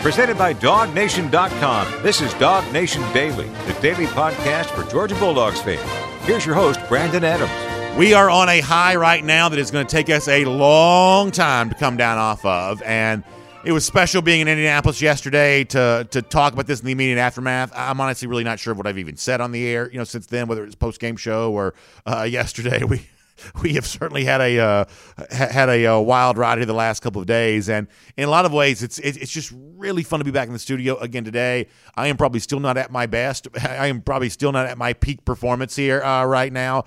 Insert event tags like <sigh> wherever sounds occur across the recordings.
Presented by DogNation.com. This is Dog Nation Daily, the daily podcast for Georgia Bulldogs fans. Here's your host, Brandon Adams. We are on a high right now that is going to take us a long time to come down off of. And it was special being in Indianapolis yesterday to to talk about this in the immediate aftermath. I'm honestly really not sure of what I've even said on the air, you know, since then, whether it's post game show or uh, <laughs> yesterday. We <laughs> we have certainly had a uh, had a uh, wild ride here the last couple of days, and in a lot of ways, it's it's just really fun to be back in the studio again today. I am probably still not at my best. <laughs> I am probably still not at my peak performance here uh, right now.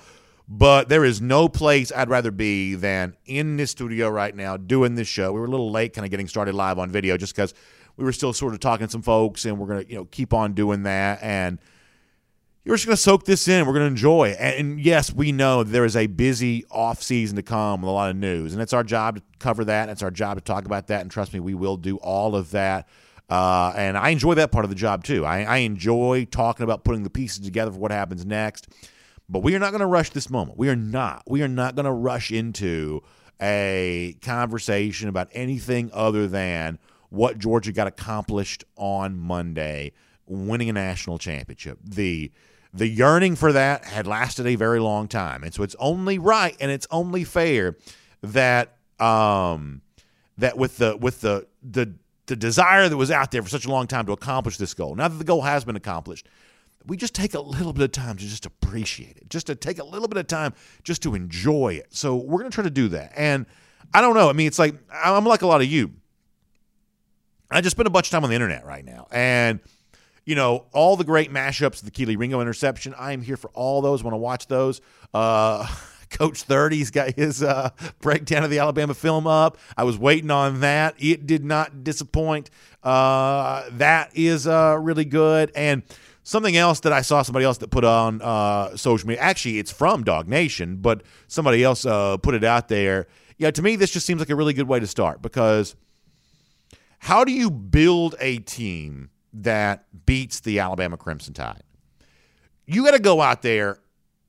But there is no place I'd rather be than in this studio right now doing this show. We were a little late, kind of getting started live on video, just because we were still sort of talking to some folks, and we're gonna you know keep on doing that and you're just going to soak this in. We're going to enjoy it. And, yes, we know there is a busy off season to come with a lot of news, and it's our job to cover that. It's our job to talk about that. And trust me, we will do all of that. Uh, and I enjoy that part of the job too. I, I enjoy talking about putting the pieces together for what happens next. But we are not going to rush this moment. We are not. We are not going to rush into a conversation about anything other than what Georgia got accomplished on Monday, winning a national championship. The the yearning for that had lasted a very long time, and so it's only right and it's only fair that um, that with the with the the the desire that was out there for such a long time to accomplish this goal. Now that the goal has been accomplished, we just take a little bit of time to just appreciate it, just to take a little bit of time just to enjoy it. So we're going to try to do that. And I don't know. I mean, it's like I'm like a lot of you. I just spend a bunch of time on the internet right now, and you know, all the great mashups the Kelee Ringo interception. I am here for all those. Want to watch those? Uh, <laughs> Coach 30's got his uh, breakdown of the Alabama film up. I was waiting on that. It did not disappoint. Uh, that is uh, really good. And something else that I saw somebody else that put on uh, social media. Actually, it's from Dog Nation, but somebody else uh, put it out there. Yeah, to me, this just seems like a really good way to start because how do you build a team that beats the Alabama Crimson Tide. You got to go out there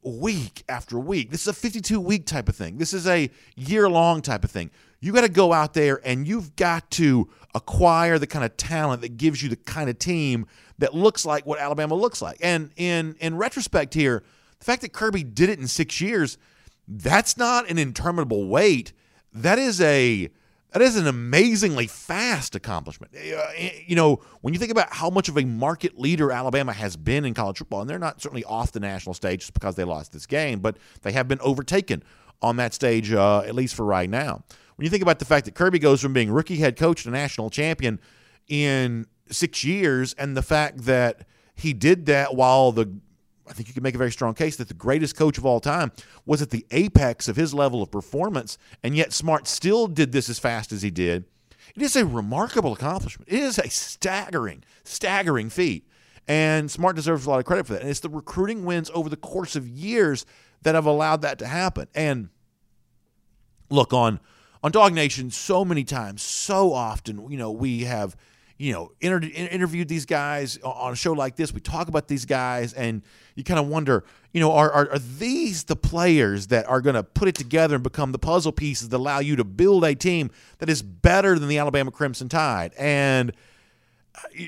week after week. This is a 52 week type of thing. This is a year long type of thing. You got to go out there and you've got to acquire the kind of talent that gives you the kind of team that looks like what Alabama looks like. And in in retrospect here, the fact that Kirby did it in 6 years, that's not an interminable wait. That is a that is an amazingly fast accomplishment. Uh, you know, when you think about how much of a market leader Alabama has been in college football, and they're not certainly off the national stage just because they lost this game, but they have been overtaken on that stage, uh, at least for right now. When you think about the fact that Kirby goes from being rookie head coach to national champion in six years, and the fact that he did that while the I think you can make a very strong case that the greatest coach of all time was at the apex of his level of performance, and yet Smart still did this as fast as he did. It is a remarkable accomplishment. It is a staggering, staggering feat. And Smart deserves a lot of credit for that. And it's the recruiting wins over the course of years that have allowed that to happen. And look, on on Dog Nation, so many times, so often, you know, we have – you know, inter- interviewed these guys on a show like this. We talk about these guys, and you kind of wonder, you know, are, are, are these the players that are going to put it together and become the puzzle pieces that allow you to build a team that is better than the Alabama Crimson Tide? And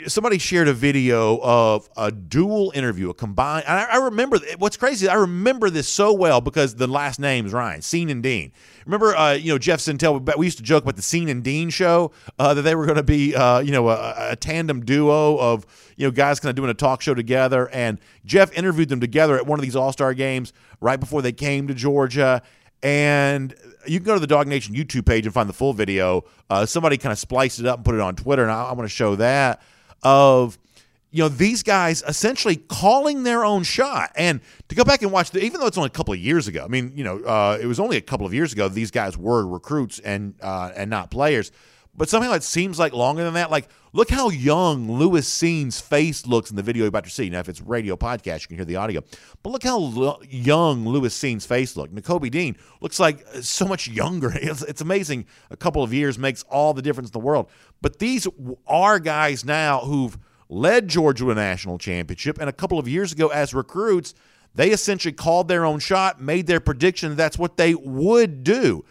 somebody shared a video of a dual interview, a combined. I, I, remember what's crazy. I remember this so well because the last names Ryan, Cine and Dean. Remember, uh, you know, Jeff Sentell. We used to joke about the Cine and Dean show uh, that they were going to be, uh, you know, a, a, tandem duo of you know guys kind of doing a talk show together. And Jeff interviewed them together at one of these All Star games right before they came to Georgia. And you can go to the Dog Nation YouTube page and find the full video. Uh, somebody kind of spliced it up and put it on Twitter, and I, want to show that of you know these guys essentially calling their own shot and to go back and watch the even though it's only a couple of years ago i mean you know uh, it was only a couple of years ago these guys were recruits and uh, and not players but somehow it seems like longer than that like look how young lewis Cine's face looks in the video you're about to see now if it's radio podcast you can hear the audio but look how lo- young lewis Cine's face looked Nakobe Dean looks like uh, so much younger <laughs> it's, it's amazing a couple of years makes all the difference in the world but these are guys now who've led Georgia to a national championship. And a couple of years ago, as recruits, they essentially called their own shot, made their prediction that's what they would do.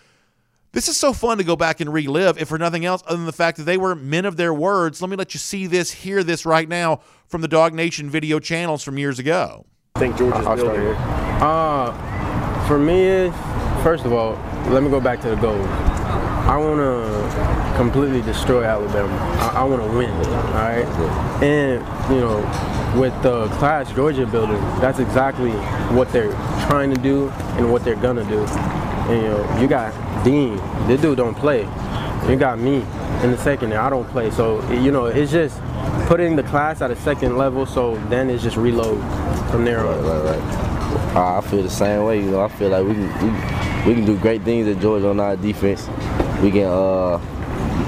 This is so fun to go back and relive, if for nothing else, other than the fact that they were men of their words. Let me let you see this, hear this right now from the Dog Nation video channels from years ago. I think Georgia's I'll building. here. Uh, for me, first of all, let me go back to the goal. I want to completely destroy Alabama. I, I want to win. All right, and you know, with the class Georgia building, that's exactly what they're trying to do and what they're gonna do. And you know, you got Dean. This dude don't play. You got me in the second, and I don't play. So you know, it's just putting the class at a second level. So then it's just reload from there on. Right, right, right. Uh, I feel the same way. You know, I feel like we can we, we can do great things at Georgia on our defense. We can uh,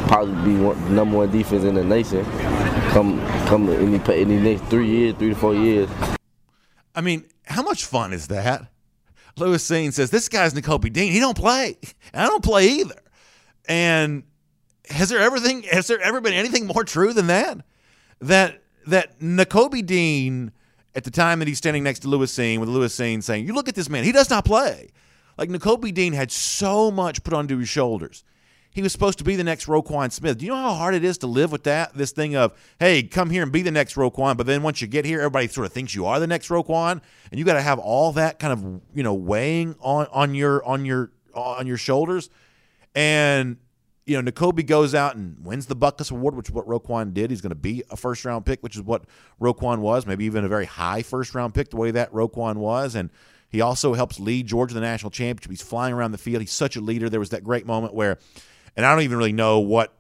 probably be one, number one defense in the nation. Come come in the, in the next three years, three to four years. I mean, how much fun is that? Lewis Cine says, This guy's Nakobe Dean. He don't play. And I don't play either. And has there everything has there ever been anything more true than that? That that Nakobe Dean, at the time that he's standing next to Lewis Cine, with Lewis Cine saying, You look at this man, he does not play. Like Nakobe Dean had so much put onto his shoulders. He was supposed to be the next Roquan Smith. Do you know how hard it is to live with that? This thing of, hey, come here and be the next Roquan, but then once you get here, everybody sort of thinks you are the next Roquan, and you got to have all that kind of you know weighing on on your on your on your shoulders. And you know, Nakobe goes out and wins the Butkus Award, which is what Roquan did. He's going to be a first round pick, which is what Roquan was, maybe even a very high first round pick, the way that Roquan was. And he also helps lead Georgia to the national championship. He's flying around the field. He's such a leader. There was that great moment where, and I don't even really know what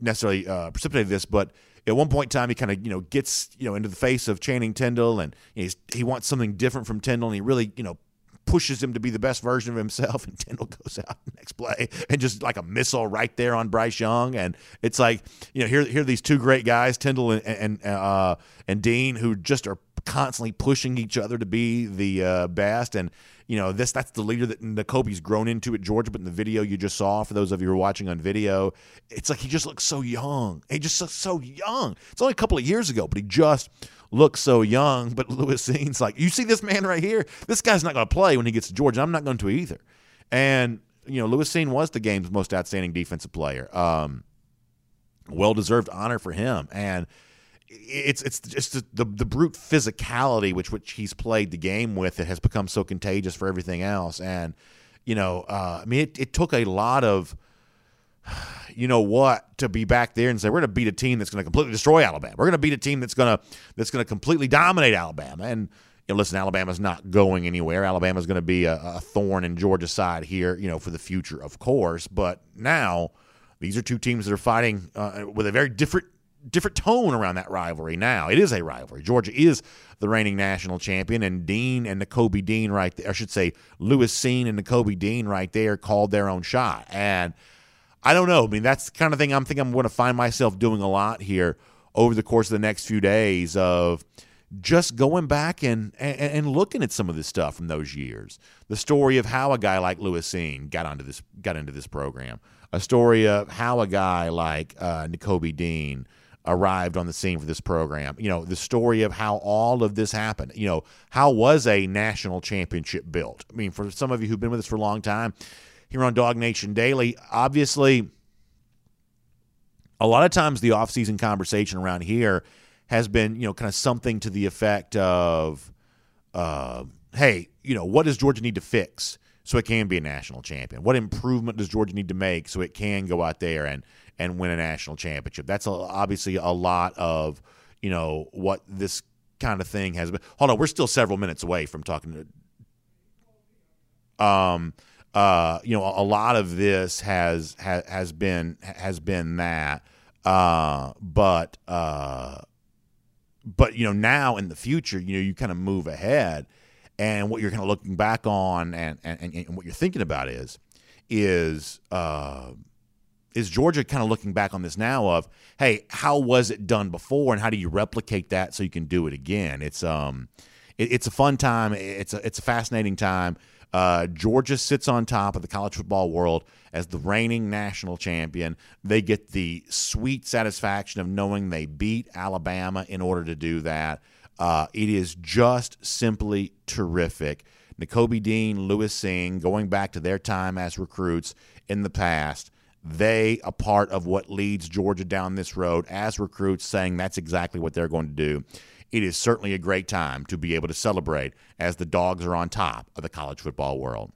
necessarily uh, precipitated this, but at one point in time, he kind of you know gets you know into the face of Channing Tindall, and he wants something different from Tindall, and he really you know pushes him to be the best version of himself, <laughs> and Tindall goes out next play and just like a missile right there on Bryce Young, and it's like you know here here are these two great guys, Tindall and and uh, and Dean, who just are constantly pushing each other to be the uh, best, and you know this that's the leader that Nakobe's grown into at Georgia. But in the video you just saw, for those of you who are watching on video, it's like he just looks so young. He just looks so young. It's only a couple of years ago, but he just looks so young. But Lewis Cine's like, you see this man right here? This guy's not going to play when he gets to Georgia. I'm not going to either. And you know, Lewis Cine was the game's most outstanding defensive player. Um, well deserved honor for him. And it's it's just the, the, brute physicality which which he's played the game with that has become so contagious for everything else. And you know, uh, I mean, it, it took a lot of <sighs> you know what to be back there and say we're going to beat a team that's going to completely destroy Alabama. We're going to beat a team that's going to that's going to completely dominate Alabama. And you know, listen, Alabama's not going anywhere. Alabama's going to be a, a thorn in Georgia's side here, you know, for the future, of course. But now these are two teams that are fighting uh, with a very different different tone around that rivalry now. It is a rivalry. Georgia is the reigning national champion, and Dean and Nakobe Dean right there, I should say Lewis Cine and Nakobe Dean right there called their own shot. And I don't know. I mean, that's the kind of thing I'm thinking I'm going to find myself doing a lot here over the course of the next few days of just going back and, and, and looking at some of this stuff from those years. The story of how a guy like Lewis Cine got onto this got into this program. A story of how a guy like uh, Dean arrived on the scene for this program. You know, the story of how all of this happened. You know, how was a national championship built? I mean, for some of you who've been with us for a long time here on Dog Nation Daily, obviously, a lot of times the offseason conversation around here has been, you know, kind of something to the effect of, uh, hey, you know, what does Georgia need to fix so it can be a national champion? What improvement does Georgia need to make so it can go out there and and win a national championship? That's a, obviously a lot of, you know, what this kind of thing has been. Hold on, we're still several minutes away from talking to. Um, uh, you know, a, a lot of this has has has been has been that, uh, but uh, but you know now in the future, you know, you kind of move ahead, and what you're kind of looking back on, and and, and what you're thinking about is is uh, is Georgia kind of looking back on this now of hey, how was it done before, and how do you replicate that so you can do it again? It's um, it, it's a fun time. It's a it's a fascinating time. Uh, Georgia sits on top of the college football world as the reigning national champion. They get the sweet satisfaction of knowing they beat Alabama in order to do that. Uh, it is just simply terrific. Nakobe Dean, Lewis Cine, going back to their time as recruits in the past, they a part of what leads Georgia down this road as recruits, saying that's exactly what they're going to do. It is certainly a great time to be able to celebrate as the dogs are on top of the college football world.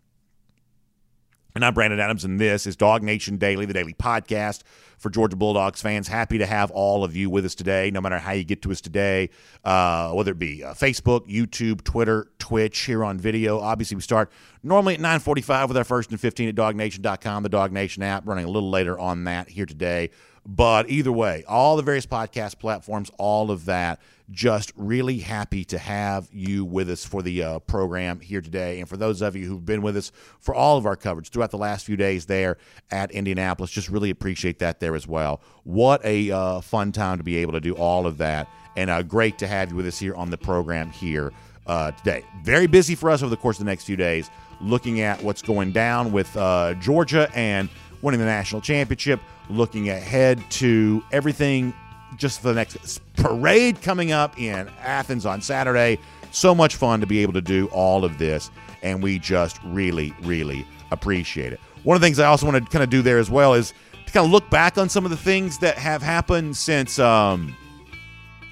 And I'm Brandon Adams, and this is Dog Nation Daily, the daily podcast for Georgia Bulldogs fans. Happy to have all of you with us today, no matter how you get to us today, uh, whether it be uh, Facebook, YouTube, Twitter, Twitch, here on video. Obviously, we start normally at 9:45 with our first and 15 at DogNation.com, the Dog Nation app, running a little later on that here today. But either way, all the various podcast platforms, all of that, just really happy to have you with us for the uh, program here today. And for those of you who've been with us for all of our coverage throughout the last few days there at Indianapolis, just really appreciate that there as well. What a uh, fun time to be able to do all of that. And uh, great to have you with us here on the program here uh, today. Very busy for us over the course of the next few days, looking at what's going down with uh, Georgia and winning the national championship, looking ahead to everything just for the next parade coming up in Athens on Saturday. So much fun to be able to do all of this, and we just really, really appreciate it. One of the things I also want to kind of do there as well is to kind of look back on some of the things that have happened since. Um,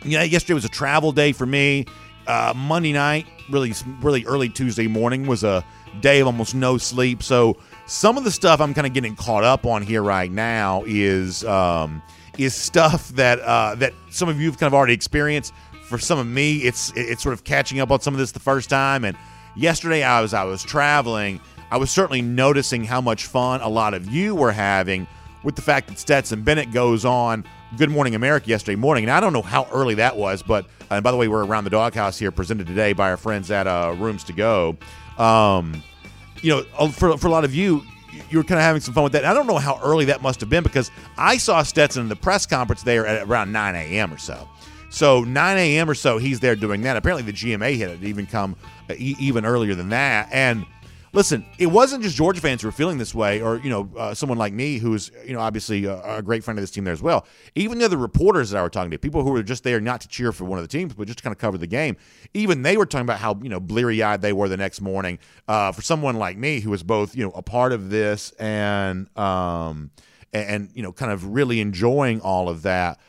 yeah, yesterday was a travel day for me. Uh, Monday night, really, really early Tuesday morning was a day of almost no sleep. So some of the stuff I'm kind of getting caught up on here right now is um, is stuff that uh, that some of you have kind of already experienced. For some of me, it's it's sort of catching up on some of this the first time. And yesterday, I was I was traveling. I was certainly noticing how much fun a lot of you were having with the fact that Stetson Bennett goes on Good Morning America yesterday morning. And I don't know how early that was, but and by the way, we're around the doghouse here, presented today by our friends at uh, Rooms to Go. Um, you know, uh, for, for a lot of you, you were kind of having some fun with that. And I don't know how early that must have been because I saw Stetson in the press conference there at around 9 a.m. or so. So 9 a.m. or so, he's there doing that. Apparently, the GMA had even come even earlier than that. And listen, it wasn't just Georgia fans who were feeling this way, or you know, uh, someone like me who's you know obviously a, a, great friend of this team there as well. Even the other reporters that I were talking to, people who were just there not to cheer for one of the teams, but just to kind of cover the game. Even they were talking about how you know bleary eyed they were the next morning. Uh, for someone like me who was both you know a part of this and um, and, you know kind of really enjoying all of that.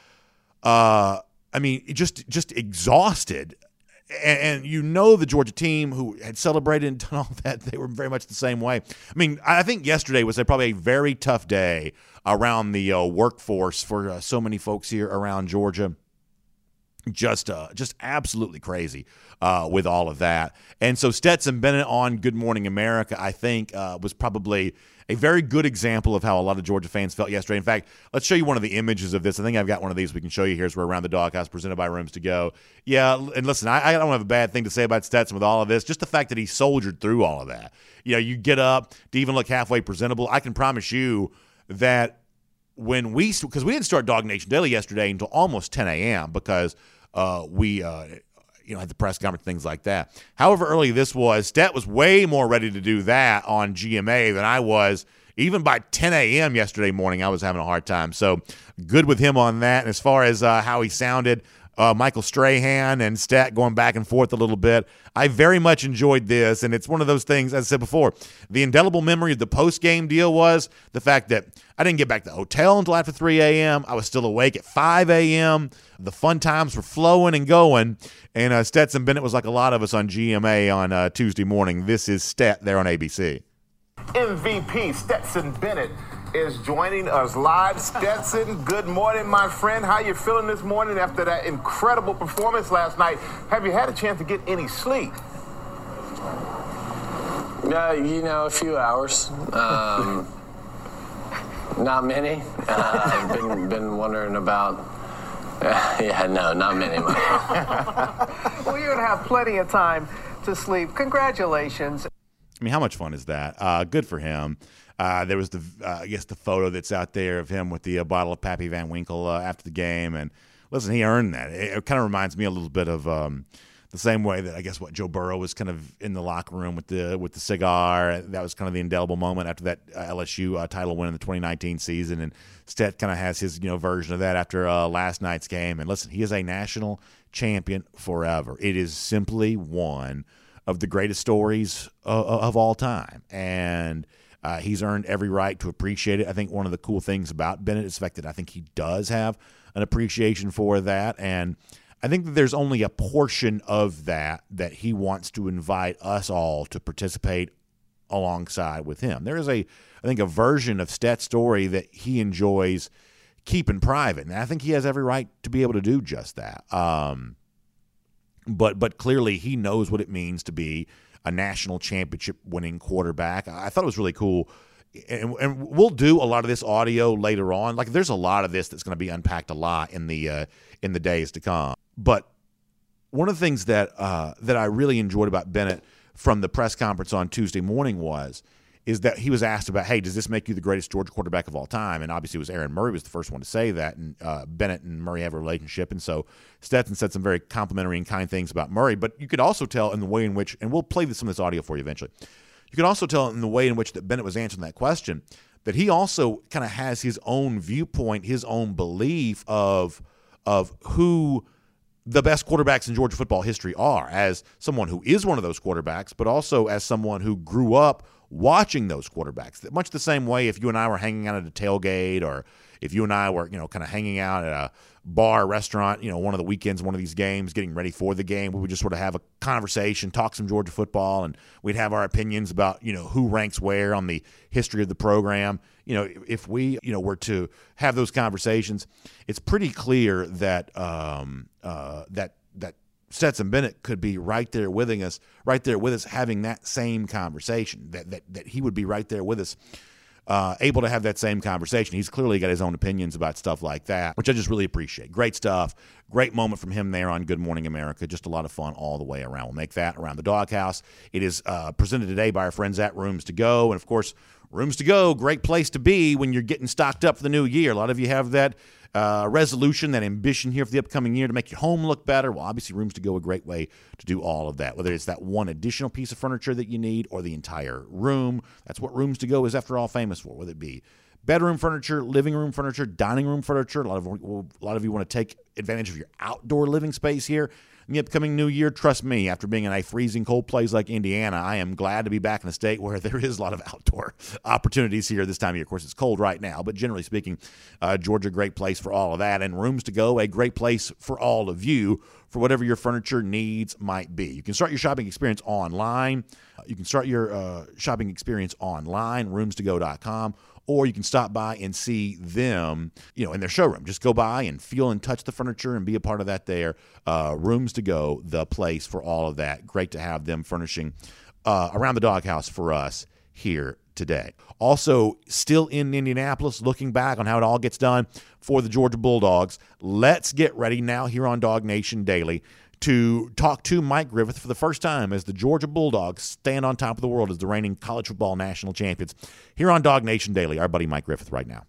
Uh, I mean, just just exhausted and, and, you know the Georgia team who had celebrated and <laughs> done all that, they were very much the same way. I mean, I think yesterday was a, probably a very tough day around the uh, workforce for uh, so many folks here around Georgia. Just, uh, just absolutely crazy uh, with all of that. And so Stetson Bennett on Good Morning America, I think, uh, was probably a very good example of how a lot of Georgia fans felt yesterday. In fact, let's show you one of the images of this. I think I've got one of these we can show you. here. Here's where Around the Doghouse presented by Rooms to Go. Yeah, and listen, I, I don't have a bad thing to say about Stetson with all of this. Just the fact that he soldiered through all of that. You know, you get up to even look halfway presentable. I can promise you that when we, because we didn't start Dog Nation Daily yesterday until almost 10 a.m. because uh, we, uh, you know, had the press conference, things like that. However early this was, Stet was way more ready to do that on GMA than I was. Even by 10 a.m. yesterday morning, I was having a hard time. So good with him on that. And as far as uh, how he sounded, uh, Michael Strahan and Stet going back and forth a little bit. I very much enjoyed this, and it's one of those things, as I said before, the indelible memory of the post game deal was the fact that I didn't get back to the hotel until after 3 a.m. I was still awake at 5 a.m. The fun times were flowing and going, and uh, Stetson Bennett was like a lot of us on GMA on uh, Tuesday morning. This is Stet there on ABC. MVP Stetson Bennett is joining us live. Stetson, good morning, my friend. How you feeling this morning after that incredible performance last night? Have you had a chance to get any sleep? Yeah, you know, a few hours. Um, <laughs> not many. Uh, I've been, been wondering about. Uh, <laughs> yeah, no, not many. <laughs> well, you're going to have plenty of time to sleep. Congratulations. I mean, how much fun is that? Uh, good for him. Uh, there was the, uh, I guess, the photo that's out there of him with the uh, bottle of Pappy Van Winkle uh, after the game, and listen, he earned that. It, it kind of reminds me a little bit of um, the same way that I guess what Joe Burrow was kind of in the locker room with the with the cigar. That was kind of the indelible moment after that uh, LSU title win in the 2019 season, and Stet kind of has his you know version of that after last night's game. And listen, he is a national champion forever. It is simply one of the greatest stories of, of all time, and uh, he's earned every right to appreciate it. I think one of the cool things about Bennett is the fact that I think he does have an appreciation for that, and I think that there's only a portion of that that he wants to invite us all to participate alongside with him. There is a, I think, a version of Stet's story that he enjoys keeping private, and I think he has every right to be able to do just that. Um, but but clearly he knows what it means to be a national championship winning quarterback. I thought it was really cool. And, and, we'll do a lot of this audio later on. Like, there's a lot of this that's going to be unpacked a lot in the uh, in the days to come. But one of the things that uh, that I really enjoyed about Bennett from the press conference on Tuesday morning was is that he was asked about, hey, does this make you the greatest Georgia quarterback of all time? And obviously, it was Aaron Murray was the first one to say that, and uh, Bennett and Murray have a relationship, and so Stetson said some very complimentary and kind things about Murray. But you could also tell in the way in which, and we'll play some of this audio for you eventually. You could also tell in the way in which that Bennett was answering that question that he also kind of has his own viewpoint, his own belief of of who the best quarterbacks in Georgia football history are, as someone who is one of those quarterbacks, but also as someone who grew up watching those quarterbacks. Much the same way if you and I were hanging out at a tailgate or if you and I were, you know, kind of hanging out at a bar, restaurant, you know, one of the weekends, one of these games, getting ready for the game, we would just sort of have a conversation, talk some Georgia football, and we'd have our opinions about, you know, who ranks where on the history of the program. You know, if we, you know, were to have those conversations, it's pretty clear that um, uh, that Stetson Bennett could be right there with us, right there with us, having that same conversation. That that that he would be right there with us, uh, able to have that same conversation. He's clearly got his own opinions about stuff like that, which I just really appreciate. Great stuff. Great moment from him there on Good Morning America. Just a lot of fun all the way around. We'll make that around the doghouse. It is uh, presented today by our friends at Rooms to Go, and of course. Rooms to go, great place to be when you're getting stocked up for the new year. A lot of you have that uh, resolution, that ambition here for the upcoming year to make your home look better. Well, obviously, rooms to go a great way to do all of that. Whether it's that one additional piece of furniture that you need or the entire room, that's what rooms to go is, after all, famous for. Whether it be bedroom furniture, living room furniture, dining room furniture. A lot of a lot of you want to take advantage of your outdoor living space here in the upcoming new year, trust me, after being in a freezing cold place like Indiana, I am glad to be back in a state where <laughs> there is a lot of outdoor opportunities here this time of year. Of course, it's cold right now, but generally speaking, uh, Georgia, great place for all of that. And rooms to go, a great place for all of you for whatever your furniture needs might be. You can start your shopping experience online. You can start your uh, shopping experience online, roomstogo.com, or you can stop by and see them, you know, in their showroom. Just go by and feel and touch the furniture and be a part of that there. Uh, rooms to go, the place for all of that. Great to have them furnishing uh, around the doghouse for us here today. Also, still in Indianapolis, looking back on how it all gets done for the Georgia Bulldogs. Let's get ready now here on Dog Nation Daily to talk to Mike Griffith for the first time as the Georgia Bulldogs stand on top of the world as the reigning college football national champions. Here on Dog Nation Daily, our buddy Mike Griffith right now.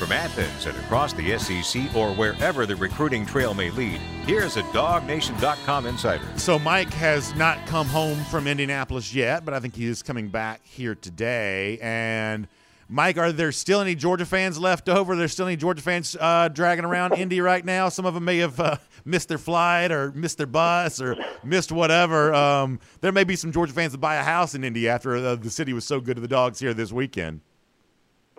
From Athens and across the SEC or wherever the recruiting trail may lead, here's a DogNation.com insider. So, Mike has not come home from Indianapolis yet, but I think he is coming back here today. And Mike, are there still any Georgia fans left over? There's still any Georgia fans uh, dragging around Indy right now? Some of them may have uh, missed their flight or missed their bus or missed whatever. Um, there may be some Georgia fans that buy a house in Indy after uh, the city was so good to the dogs here this weekend.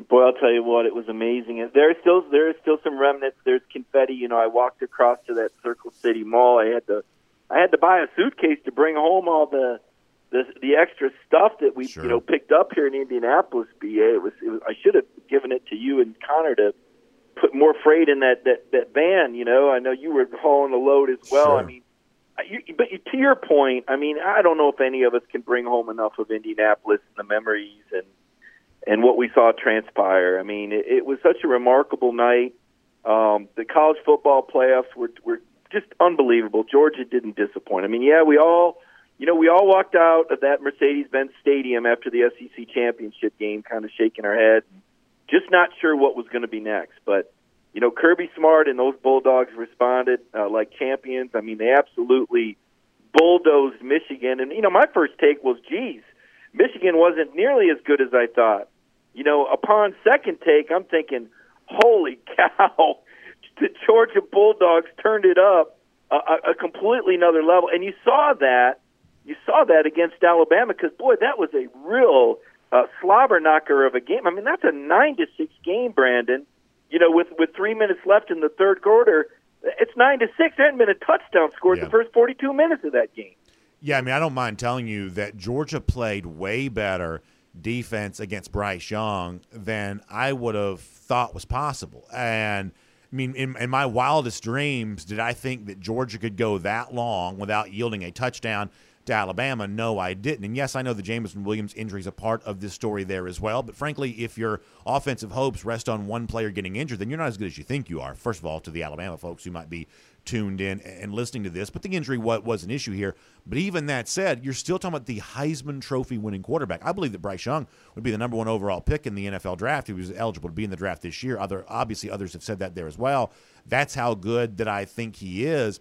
Boy, I'll tell you what, it was amazing. There's still there's still some remnants. There's confetti. You know, I walked across to that Circle City Mall. I had to I had to buy a suitcase to bring home all the the the extra stuff that we sure. you know picked up here in Indianapolis. Ba it was, it was I should have given it to you and Connor to put more freight in that that that van. You know, I know you were hauling the load as well. Sure. I mean, you, but to your point, I mean, I don't know if any of us can bring home enough of Indianapolis and the memories and and what we saw transpire. I mean, it, it was such a remarkable night. Um, the college football playoffs were were just unbelievable. Georgia didn't disappoint. I mean, yeah, we all you know, we all walked out of that Mercedes-Benz Stadium after the SEC championship game, kind of shaking our head, just not sure what was going to be next. But you know, Kirby Smart and those Bulldogs responded uh, like champions. I mean, they absolutely bulldozed Michigan. And you know, my first take was, "Geez, Michigan wasn't nearly as good as I thought." You know, upon second take, I'm thinking, "Holy <laughs> cow!" the Georgia Bulldogs turned it up a, a completely another level, and you saw that. You saw that against Alabama because boy, that was a real uh, slobber knocker of a game. I mean, that's a nine to six game, Brandon. You know, with with three minutes left in the third quarter, it's nine to six. There hadn't been a touchdown scored Yeah. the first forty two minutes of that game. Yeah, I mean, I don't mind telling you that Georgia played way better defense against Bryce Young than I would have thought was possible. And I mean, in, in my wildest dreams, did I think that Georgia could go that long without yielding a touchdown to Alabama? No, I didn't. And yes, I know the Jameson Williams injury is a part of this story there as well. But frankly, if your offensive hopes rest on one player getting injured, then you're not as good as you think you are. First of all, to the Alabama folks who might be tuned in and listening to this. But the injury was, was an issue here. But even that said, you're still talking about the Heisman Trophy winning quarterback. I believe that Bryce Young would be the number one overall pick in the NFL draft. He was eligible to be in the draft this year. Other obviously others have said that there as well. That's how good that I think he is.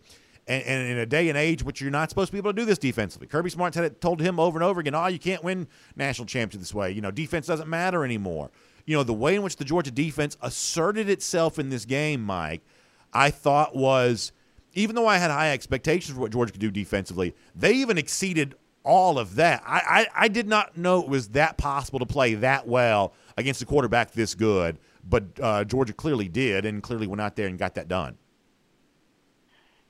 And, and in a day and age which you're not supposed to be able to do this defensively, Kirby Smart had it told him over and over again, "Oh, you can't win national championships this way. You know, defense doesn't matter anymore." You know, the way in which the Georgia defense asserted itself in this game, Mike, I thought was even though I had high expectations for what Georgia could do defensively, they even exceeded all of that. I, I, I did not know it was that possible to play that well against a quarterback this good, but uh, Georgia clearly did and clearly went out there and got that done.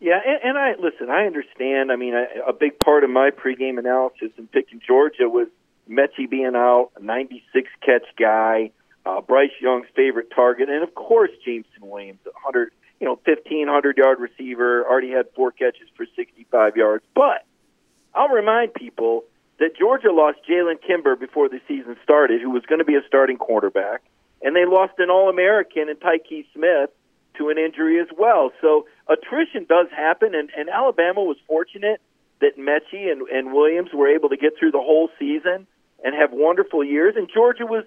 Yeah, and, and I listen. I understand. I mean, a, a big part of my pregame analysis in picking Georgia was Metchie being out, a 96 catch guy, uh, Bryce Young's favorite target, and of course Jameson Williams, a 100, you know, 1500 yard receiver, already had four catches for 65 yards. But I'll remind people that Georgia lost Jalen Kimber before the season started, who was going to be a starting quarterback, and they lost an All American in Tykee Smith to an injury as well. So attrition does happen, and, and Alabama was fortunate that Metchie and, and Williams were able to get through the whole season and have wonderful years. And Georgia was,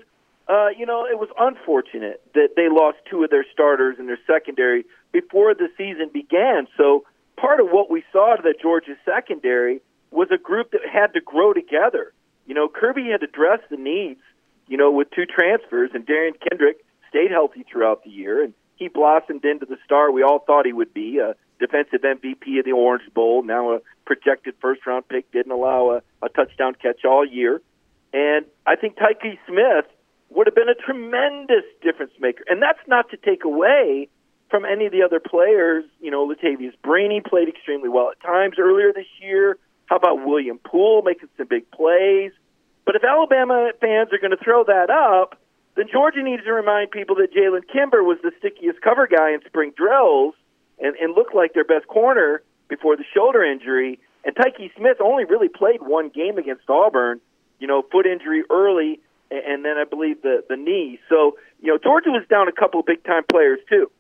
uh, you know, it was unfortunate that they lost two of their starters in their secondary before the season began. So part of what we saw to the Georgia secondary was a group that had to grow together. You know, Kirby had addressed the needs, you know, with two transfers, and Derion Kendrick stayed healthy throughout the year, and he blossomed into the star we all thought he would be, a defensive MVP of the Orange Bowl, now a projected first round pick, didn't allow a, a touchdown catch all year. And I think Tykee Smith would have been a tremendous difference maker. And that's not to take away from any of the other players. You know, Latavious Brini played extremely well at times earlier this year. How about William Poole making some big plays? But if Alabama fans are going to throw that up, then Georgia needs to remind people that Jalen Kimber was the stickiest cover guy in spring drills and, and looked like their best corner before the shoulder injury. And Tykee Smith only really played one game against Auburn, you know, foot injury early, and, and then I believe the, the knee. So, you know, Georgia was down a couple of big time players, too.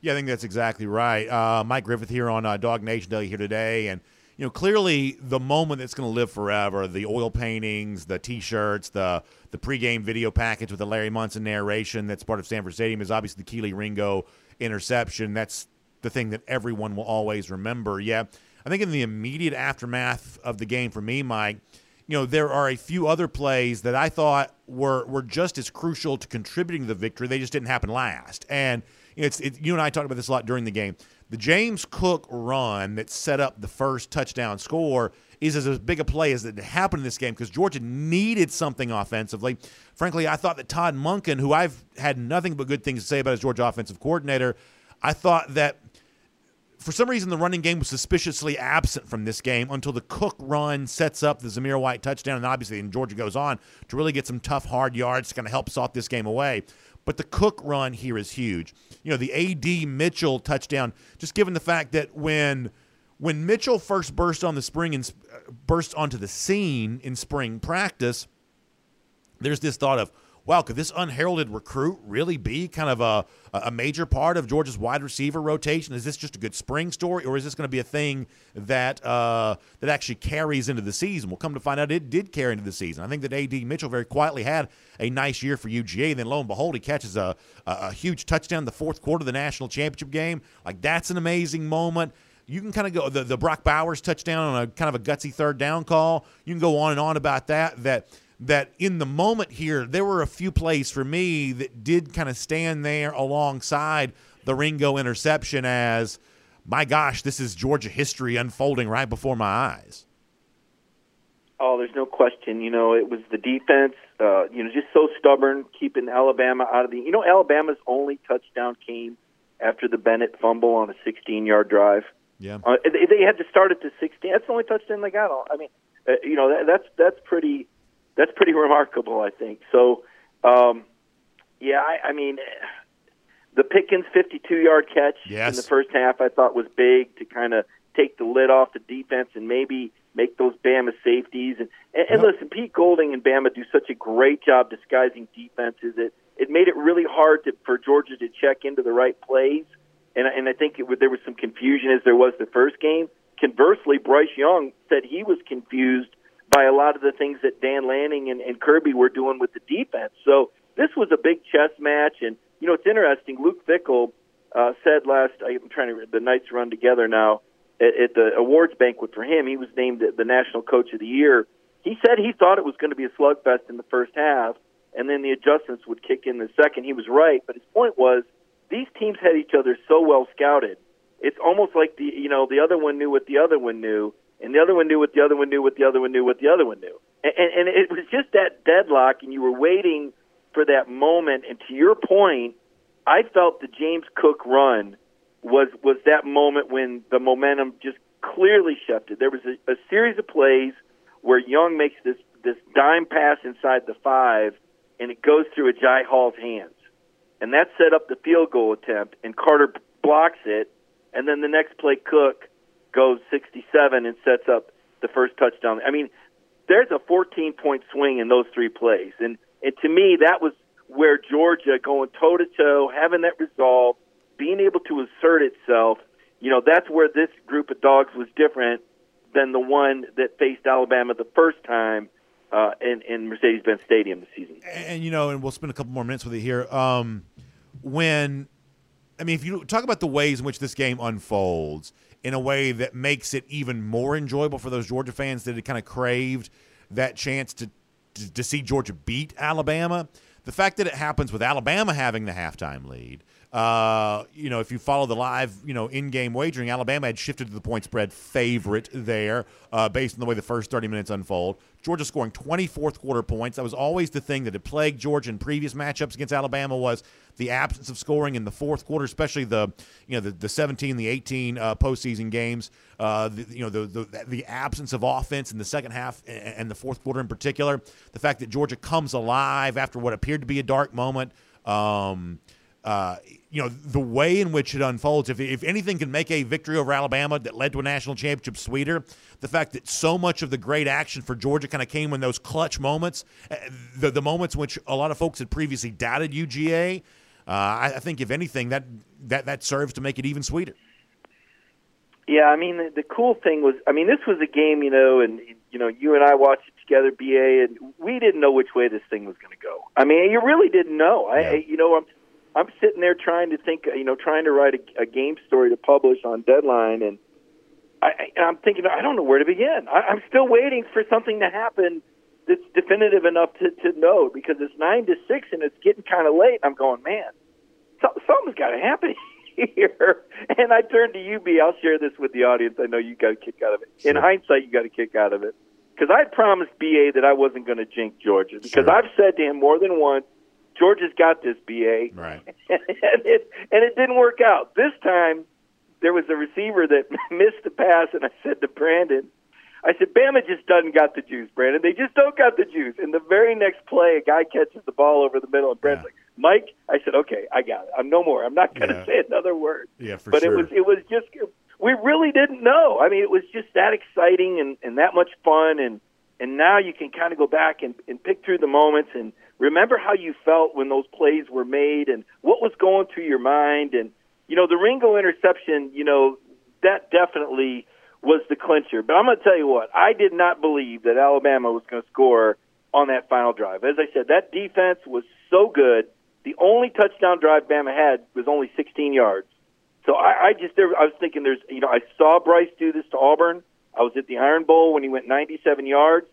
Yeah, I think that's exactly right. Uh, Mike Griffith here on uh, Dog Nation Daily here today, and you know clearly the moment that's going to live forever: the oil paintings, the T-shirts, the the pregame video package with the Larry Munson narration that's part of Sanford Stadium is obviously the Kelee Ringo interception. That's the thing that everyone will always remember. Yeah, I think in the immediate aftermath of the game for me, Mike, you know, there are a few other plays that I thought were were just as crucial to contributing to the victory. They just didn't happen last. And it's it, you and I talked about this a lot during the game. The James Cook run that set up the first touchdown score is as big a play as it happened in this game because Georgia needed something offensively. Frankly, I thought that Todd Monken, who I've had nothing but good things to say about as Georgia offensive coordinator, I thought that for some reason the running game was suspiciously absent from this game until the Cook run sets up the Zamir White touchdown, and obviously, and Georgia goes on to really get some tough, hard yards to kind of help salt this game away. But the Cook run here is huge. You know, the AD Mitchell touchdown, just given the fact that when when Mitchell first burst on the spring and uh, burst onto the scene in spring practice, there's this thought of, wow, could this unheralded recruit really be kind of a, a major part of Georgia's wide receiver rotation? Is this just a good spring story, or is this going to be a thing that uh, that actually carries into the season? We'll come to find out it did carry into the season. I think that AD Mitchell very quietly had a nice year for UGA, and then lo and behold, he catches a, a, a huge touchdown in the fourth quarter of the national championship game. Like that's an amazing moment you can kind of go the, the Brock Bowers touchdown on a kind of a gutsy third down call. You can go on and on about that. That that in the moment here, there were a few plays for me that did kind of stand there alongside the Ringo interception as, my gosh, this is Georgia history unfolding right before my eyes. Oh, there's no question. You know, it was the defense. Uh, you know, just so stubborn, keeping Alabama out of the. You know, Alabama's only touchdown came after the Bennett fumble on a 16-yard drive. Yeah, uh, they, they had to start at the 16. That's the only touchdown they got. I mean, uh, you know, that, that's that's pretty that's pretty remarkable, I think. So, um, yeah, I, I mean, the Pickens 52-yard catch yes. in the first half, I thought was big to kind of take the lid off the defense and maybe make those Bama safeties. And, and, and listen, Pete Golding and Bama do such a great job disguising defenses. It it made it really hard to, for Georgia to check into the right plays. And, and I think it, there was some confusion as there was the first game. Conversely, Bryce Young said he was confused by a lot of the things that Dan Lanning and, and Kirby were doing with the defense. So this was a big chess match. And, you know, it's interesting. Luke Fickell uh, said last, I'm trying to, the nights run together now, at, at the awards banquet for him, he was named the National Coach of the Year. He said he thought it was going to be a slugfest in the first half, and then the adjustments would kick in the second. He was right, but his point was these teams had each other so well scouted. It's almost like the you know the other one knew what the other one knew, and the other one knew what the other one knew what the other one knew what the other one knew, and, and, and it was just that deadlock, and you were waiting for that moment. And to your point, I felt the James Cook run was was that moment when the momentum just clearly shifted. There was a, a series of plays where Young makes this this dime pass inside the five, and it goes through Agiye Hall's hands, and that set up the field goal attempt. And Carter blocks it, and then the next play, Cook goes 67 and sets up the first touchdown. I mean, there's a 14 point swing in those three plays, and and to me that was where Georgia going toe to toe, having that resolve being able to assert itself, you know, that's where this group of dogs was different than the one that faced Alabama the first time uh, in, in Mercedes-Benz Stadium this season. And you know, and we'll spend a couple more minutes with you here. Um, when, I mean, if you talk about the ways in which this game unfolds in a way that makes it even more enjoyable for those Georgia fans that had kind of craved that chance to, to, to see Georgia beat Alabama. The fact that it happens with Alabama having the halftime lead, uh, you know, if you follow the live, you know, in-game wagering, Alabama had shifted to the point spread favorite there, uh, based on the way the first 30 minutes unfold. Georgia scoring 24th quarter points. That was always the thing that had plagued Georgia in previous matchups against Alabama was the absence of scoring in the fourth quarter, especially the, you know, the, the 17, the 18 uh, postseason games. Uh, the, you know, the, the the absence of offense in the second half and the fourth quarter in particular. The fact that Georgia comes alive after what appeared to be a dark moment. Um, uh, you know, the way in which it unfolds, if, if anything can make a victory over Alabama that led to a national championship sweeter, the fact that so much of the great action for Georgia kind of came in those clutch moments, uh, the, the moments in which a lot of folks had previously doubted UGA, uh, I, I, think if anything, that, that, that serves to make it even sweeter. Yeah, I mean, the, the cool thing was, I mean, this was a game, you know, and, you know, you and I watched it together, BA, and we didn't know which way this thing was going to go. I mean, you really didn't know. Yeah. I, you know, I'm I'm sitting there trying to think, you know, trying to write a, a game story to publish on deadline, and I, I'm thinking, I don't know where to begin. I, I'm still waiting for something to happen that's definitive enough to to know because it's nine to six and it's getting kind of late. I'm going, man, so, something's got to happen <laughs> here. And I turn to you, B. I'll share this with the audience. I know you got a kick out of it. Sure. In hindsight, you got a kick out of it because I promised BA that I wasn't going to jinx Georgia because Sure. I've said to him more than once Georgia's got this, BA. Right. <laughs> and it and it didn't work out. This time, there was a receiver that <laughs> missed the pass, and I said to Brandon, I said, Bama just doesn't got the juice, Brandon. They just don't got the juice. And the very next play, a guy catches the ball over the middle, and Brandon's like, Mike, I said, okay, I got it. I'm no more. I'm not going to Yeah. say another word. Yeah, for but sure. it was it was just we really didn't know. I mean, it was just that exciting and and that much fun and and now you can kind of go back and, and pick through the moments and remember how you felt when those plays were made and what was going through your mind? And you know the Ringo interception you know that definitely was the clincher. But I'm going to tell you what I did not believe that Alabama was going to score on that final drive. As I said that defense was so good. The only touchdown drive Bama had was only 16 yards. So I, I just there I was thinking there's you know I saw Bryce do this to Auburn. I was at the Iron Bowl when he went 97 yards.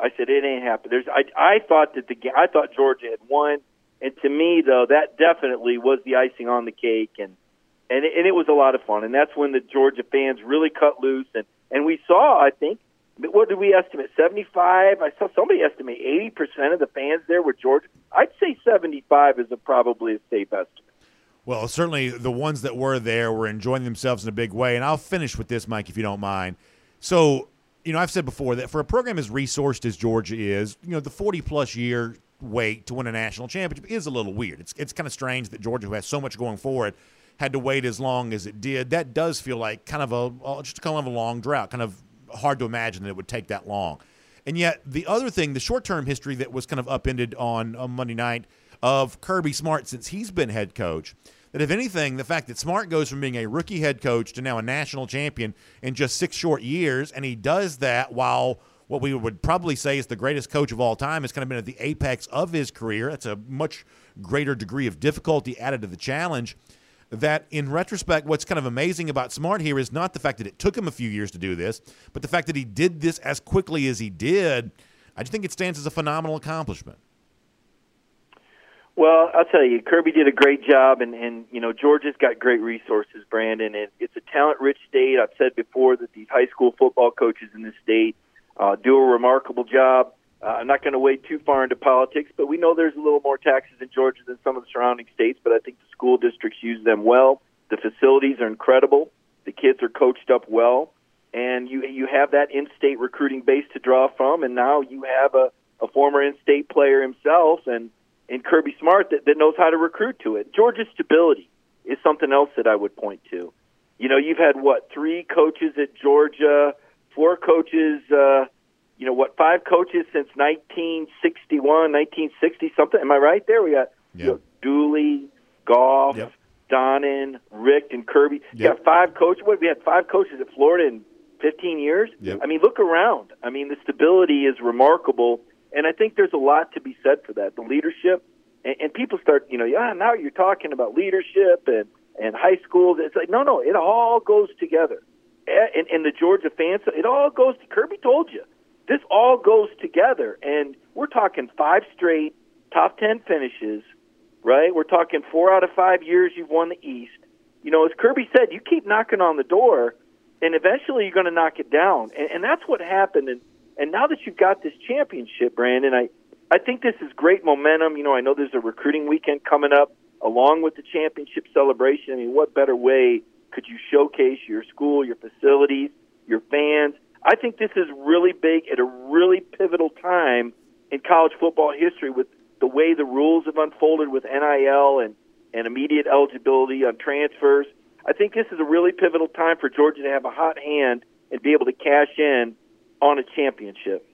I said it ain't happening. There's I I thought that the I thought Georgia had won, and to me though that definitely was the icing on the cake. And and and it was a lot of fun. And that's when the Georgia fans really cut loose, and and we saw, I think, what did we estimate? Seventy five. I saw somebody estimate eighty percent of the fans there were Georgia. I'd say seventy five is a, probably a safe estimate. Well, certainly the ones that were there were enjoying themselves in a big way. And I'll finish with this, Mike, if you don't mind. So, you know, I've said before that for a program as resourced as Georgia is, you know, the 40 plus year wait to win a national championship is a little weird. It's, it's kind of strange that Georgia, who has so much going for it, had to wait as long as it did. That does feel like kind of a just kind of a long drought, kind of hard to imagine that it would take that long. And yet, the other thing, the short term history that was kind of upended on, on Monday night of Kirby Smart since he's been head coach that if anything, the fact that Smart goes from being a rookie head coach to now a national champion in just six short years, and he does that while what we would probably say is the greatest coach of all time has kind of been at the apex of his career. That's a much greater degree of difficulty added to the challenge. That in retrospect, what's kind of amazing about Smart here is not the fact that it took him a few years to do this, but the fact that he did this as quickly as he did. I just think it stands as a phenomenal accomplishment. Well, I'll tell you, Kirby did a great job, and and you know Georgia's got great resources, Brandon. And it's a talent-rich state. I've said before that these high school football coaches in this state uh, do a remarkable job. Uh, I'm not going to wade too far into politics, but we know there's a little more taxes in Georgia than some of the surrounding states. But I think the school districts use them well. The facilities are incredible. The kids are coached up well, and you you have that in-state recruiting base to draw from. And now you have a, a former in-state player himself, and and Kirby Smart that, that knows how to recruit to it. Georgia's stability is something else that I would point to. You know, you've had what three coaches at Georgia, four coaches. Uh, you know what? Five coaches since 1961, 1960 something. Am I right there? We got yeah. you know, Dooley, Goff, yep. Donnan, Richt, and Kirby. Yep. You got five coaches. What we had five coaches at Florida in 15 years. Yep. I mean, look around. I mean, the stability is remarkable and I think there's a lot to be said for that. The leadership, and, and people start, you know, yeah, now you're talking about leadership and and high school. It's like no, no, it all goes together. Eh, and, and the Georgia fans, it all goes. To, Kirby told you, this all goes together, and we're talking five straight top ten finishes, right? We're talking four out of five years you've won the East. You know, as Kirby said, you keep knocking on the door, and eventually you're going to knock it down, and, and that's what happened. And and now that you've got this championship, Brandon, I, I think this is great momentum. You know, I know there's a recruiting weekend coming up along with the championship celebration. I mean, what better way could you showcase your school, your facilities, your fans? I think this is really big at a really pivotal time in college football history with the way the rules have unfolded with NIL and, and immediate eligibility on transfers. I think this is a really pivotal time for Georgia to have a hot hand and be able to cash in on a championship.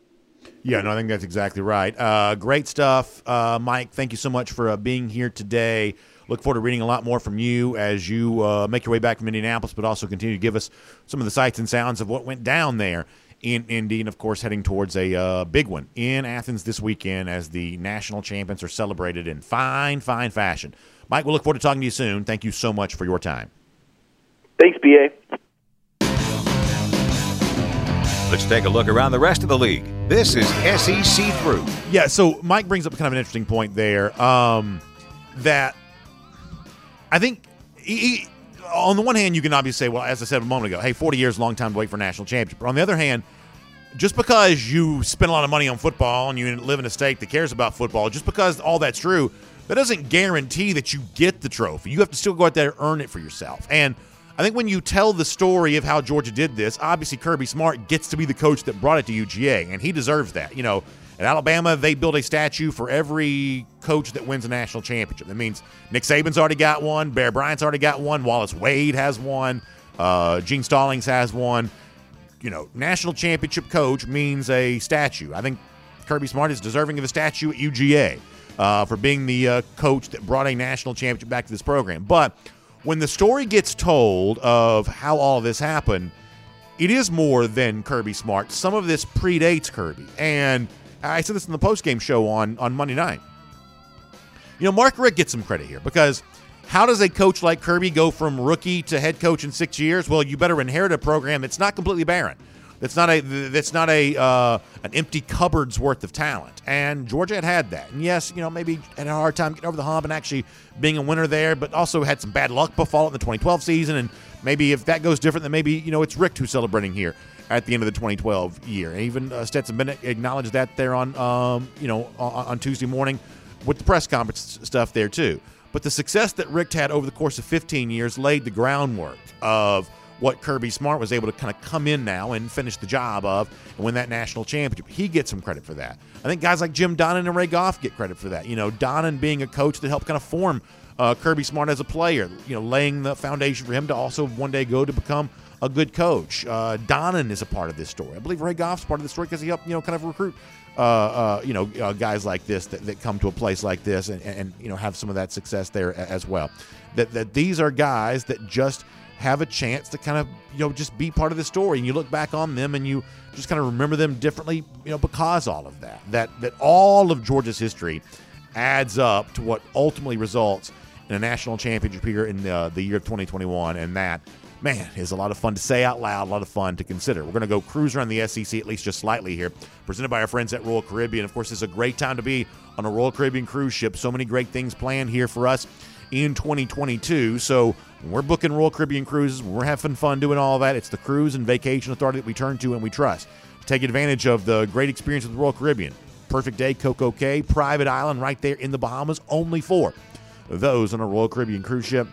Yeah, no, I think that's exactly right. Uh, great stuff, uh, Mike. Thank you so much for uh, being here today. Look forward to reading a lot more from you as you uh, make your way back from Indianapolis, but also continue to give us some of the sights and sounds of what went down there in Indy, and of course, heading towards a uh, big one in Athens this weekend as the national champions are celebrated in fine, fine fashion. Mike, we'll look forward to talking to you soon. Thank you so much for your time. Thanks, BA. Let's take a look around the rest of the league. This is SEC through. Yeah, so Mike brings up kind of an interesting point there. Um, that I think he, on the one hand, you can obviously say, well, as I said a moment ago, hey, 40 years, long time to wait for a national championship. But on the other hand, just because you spend a lot of money on football and you live in a state that cares about football, just because all that's true, that doesn't guarantee that you get the trophy. You have to still go out there and earn it for yourself. And I think when you tell the story of how Georgia did this, obviously Kirby Smart gets to be the coach that brought it to UGA, and he deserves that. You know, at Alabama, they build a statue for every coach that wins a national championship. That means Nick Saban's already got one, Bear Bryant's already got one, Wallace Wade has one, uh, Gene Stallings has one. You know, national championship coach means a statue. I think Kirby Smart is deserving of a statue at UGA uh, for being the uh, coach that brought a national championship back to this program. But when the story gets told of how all this happened, it is more than Kirby Smart. Some of this predates Kirby. And I said this in the postgame show on, on Monday night. You know, Mark Richt gets some credit here because how does a coach like Kirby go from rookie to head coach in six years? Well, you better inherit a program that's not completely barren. That's not a that's not a uh, an empty cupboard's worth of talent. And Georgia had had that. And yes, you know maybe had a hard time getting over the hump and actually being a winner there, but also had some bad luck befall in the 2012 season. And maybe if that goes different, then maybe you know it's Richt who's celebrating here at the end of the 2012 year. And even uh, Stetson Bennett acknowledged that there on um, you know on, on Tuesday morning with the press conference stuff there too. But the success that Richt had over the course of 15 years laid the groundwork of what Kirby Smart was able to kind of come in now and finish the job of and win that national championship. He gets some credit for that. I think guys like Jim Donnan and Ray Goff get credit for that. You know, Donnan being a coach that helped kind of form uh, Kirby Smart as a player, you know, laying the foundation for him to also one day go to become a good coach. Uh, Donnan is a part of this story. I believe Ray Goff's part of the story because he helped, you know, kind of recruit, uh, uh, you know, uh, guys like this that, that, come to a place like this and, and, you know, have some of that success there as well. That, that these are guys that just – have a chance to kind of you know just be part of the story. And you look back on them and you just kind of remember them differently you know because all of that that that all of Georgia's history adds up to what ultimately results in a national championship here in the, the year of 2021 and that man is a lot of fun to say out loud a lot of fun to consider. We're going to go cruise around the sec at least just slightly here presented by our friends at royal caribbean. Of course it's a great time to be on a royal caribbean cruise ship. So many great things planned here for us in 2022 so when we're booking Royal Caribbean cruises, when we're having fun doing all that, it's the cruise and vacation authority that we turn to and we trust. To take advantage of the great experience with Royal Caribbean. Perfect day, Coco Cay, private island right there in the Bahamas, only for those on a Royal Caribbean cruise ship.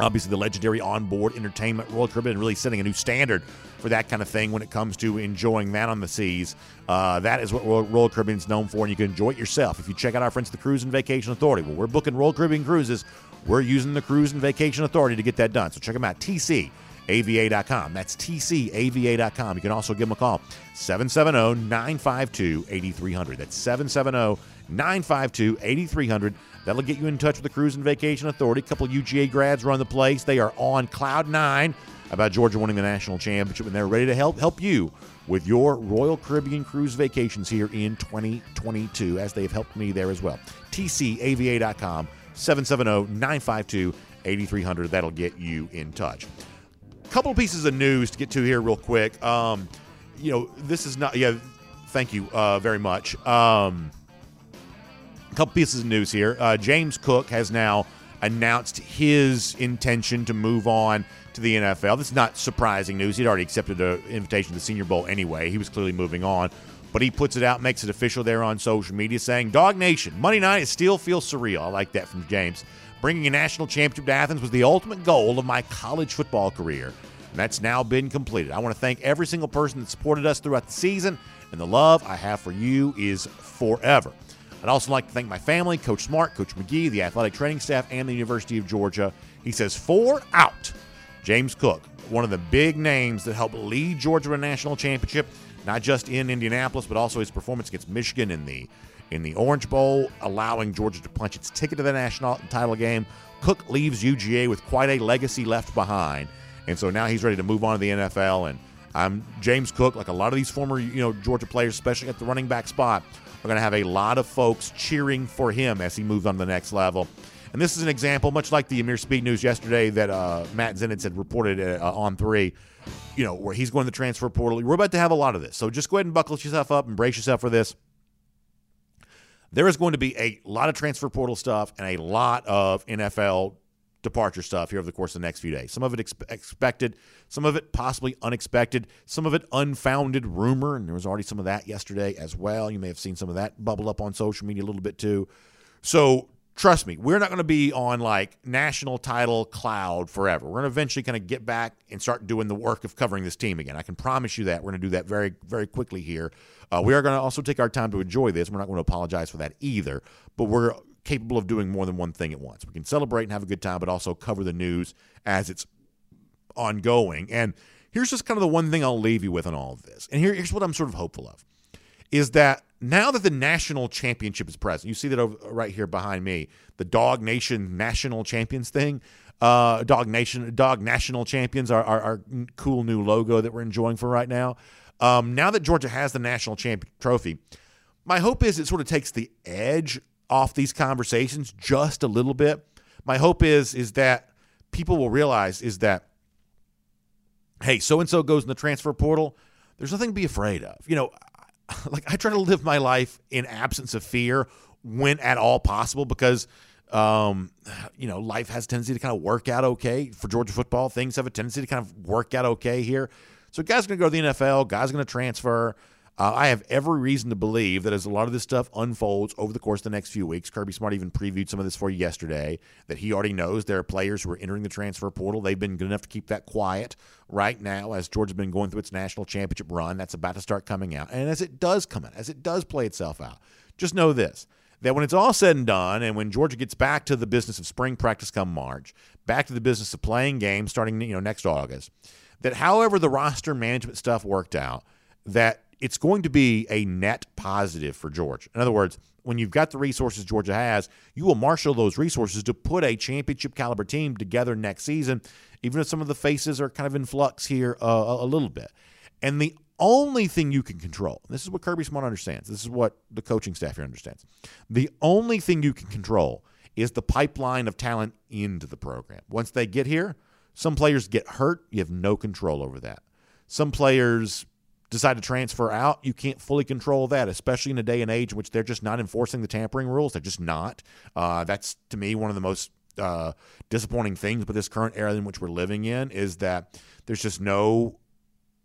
Obviously, the legendary onboard entertainment, Royal Caribbean, really setting a new standard for that kind of thing when it comes to enjoying that on the seas. Uh, that is what Royal, Royal Caribbean is known for, and you can enjoy it yourself if you check out our friends the Cruise and Vacation Authority. Well, we're booking Royal Caribbean cruises we're using the Cruise and Vacation Authority to get that done. So check them out, tcava.com. That's tcava.com. You can also give them a call, 770 952 8300. That's 770 952 8300. That'll get you in touch with the Cruise and Vacation Authority. A couple UGA grads run the place. They are on cloud nine about Georgia winning the national championship, and they're ready to help help you with your Royal Caribbean cruise vacations here in 2022, as they've helped me there as well. TCAVA.com. 770 952 8300. That'll get you in touch. Couple pieces of news to get to here, real quick. Um, you know, this is not, yeah, thank you uh, very much. Um, a couple pieces of news here. Uh, James Cook has now announced his intention to move on to the NFL. This is not surprising news. He'd already accepted an invitation to the Senior Bowl anyway. He was clearly moving on. But he puts it out, makes it official there on social media, saying, Dog Nation, Monday night, it still feels surreal. I like that from James. Bringing a national championship to Athens was the ultimate goal of my college football career. And that's now been completed. I want to thank every single person that supported us throughout the season, and the love I have for you is forever. I'd also like to thank my family, Coach Smart, Coach McGee, the athletic training staff, and the University of Georgia. He says, four out. James Cook, one of the big names that helped lead Georgia to a national championship not just in Indianapolis, but also his performance against Michigan in the in the Orange Bowl, allowing Georgia to punch its ticket to the national title game. Cook leaves UGA with quite a legacy left behind, and so now he's ready to move on to the NFL. And I'm James Cook, like a lot of these former you know Georgia players, especially at the running back spot, are going to have a lot of folks cheering for him as he moves on to the next level. And this is an example, much like the Ameer Speed news yesterday that uh, Matt Zenitz had reported uh, on three you know, where he's going to the transfer portal. We're about to have a lot of this. So just go ahead and buckle yourself up and brace yourself for this. There is going to be a lot of transfer portal stuff and a lot of NFL departure stuff here over the course of the next few days. Some of it ex- expected, some of it possibly unexpected, some of it unfounded rumor, and there was already some of that yesterday as well. You may have seen some of that bubble up on social media a little bit too. So trust me, we're not going to be on like national title cloud forever. We're going to eventually kind of get back and start doing the work of covering this team again. I can promise you that. We're going to do that very, very quickly here. Uh, we are going to also take our time to enjoy this. We're not going to apologize for that either, but we're capable of doing more than one thing at once. We can celebrate and have a good time, but also cover the news as it's ongoing. And here's just kind of the one thing I'll leave you with on all of this. And here, here's what I'm sort of hopeful of is that now that the national championship is present, you see that over, right here behind me, the Dog Nation National Champions thing. Uh, Dog Nation, Dog National Champions, our, our, our, cool new logo that we're enjoying for right now. Um, now that Georgia has the national champion trophy, my hope is it sort of takes the edge off these conversations just a little bit. My hope is is that people will realize is that hey, so and so goes in the transfer portal there's nothing to be afraid of. You know, <laughs> like I try to live my life in absence of fear when at all possible because um, you know, life has a tendency to kind of work out okay for Georgia football. Things have a tendency to kind of work out okay here. So guys are going to go to the NFL, guys are going to transfer. Uh, I have every reason to believe that as a lot of this stuff unfolds over the course of the next few weeks, Kirby Smart even previewed some of this for you yesterday, that he already knows there are players who are entering the transfer portal. They've been good enough to keep that quiet right now as Georgia's been going through its national championship run. That's about to start coming out. And as it does come out, as it does play itself out, just know this that when it's all said and done, and when Georgia gets back to the business of spring practice come March, back to the business of playing games starting you know next August, that however the roster management stuff worked out, that it's going to be a net positive for Georgia. In other words, when you've got the resources Georgia has, you will marshal those resources to put a championship caliber team together next season, even if some of the faces are kind of in flux here uh, a little bit. And the only thing you can control, this is what Kirby Smart understands, this is what the coaching staff here understands. The only thing you can control is the pipeline of talent into the program. Once they get here, some players get hurt, you have no control over that. Some players decide to transfer out, you can't fully control that, especially in a day and age in which they're just not enforcing the tampering rules. They're just not. Uh, that's to me one of the most uh, disappointing things with this current era in which we're living in is that there's just no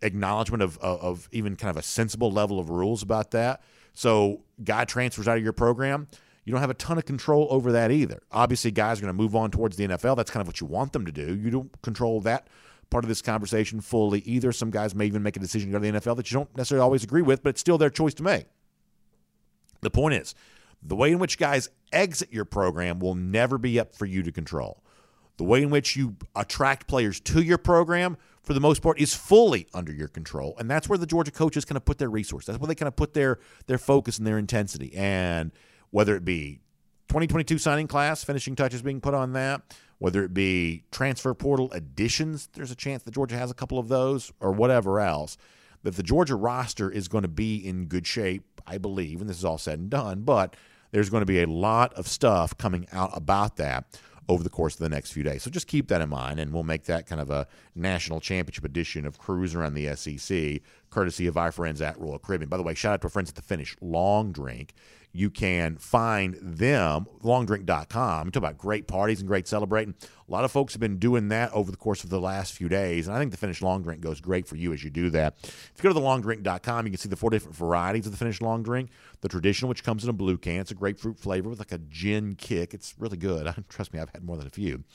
acknowledgement of, of, of even kind of a sensible level of rules about that. So, guy transfers out of your program. You don't have a ton of control over that either. Obviously, guys are going to move on towards the NFL. That's kind of what you want them to do. You don't control that part of this conversation fully either. Some guys may even make a decision to go to the NFL that you don't necessarily always agree with, but it's still their choice to make. The point is, the way in which guys exit your program will never be up for you to control. The way in which you attract players to your program for the most part, is fully under your control. And that's where the Georgia coaches kind of put their resources. That's where they kind of put their their focus and their intensity. And whether it be 2022 signing class, finishing touches being put on that, whether it be transfer portal additions, there's a chance that Georgia has a couple of those, or whatever else, that the Georgia roster is going to be in good shape, I believe, and this is all said and done, but there's going to be a lot of stuff coming out about that over the course of the next few days. So just keep that in mind, and we'll make that kind of a national championship edition of Cruise Around the SEC, courtesy of our friends at Royal Caribbean. By the way, shout out to our friends at the Finnish Long Drink you can find them, longdrink.com. Talk about great parties and great celebrating. A lot of folks have been doing that over the course of the last few days, and I think the finished Long Drink goes great for you as you do that. If you go to the longdrink.com, you can see the four different varieties of the finished Long Drink. The traditional, which comes in a blue can, it's a grapefruit flavor with like a gin kick. It's really good. <laughs> Trust me, I've had more than a few.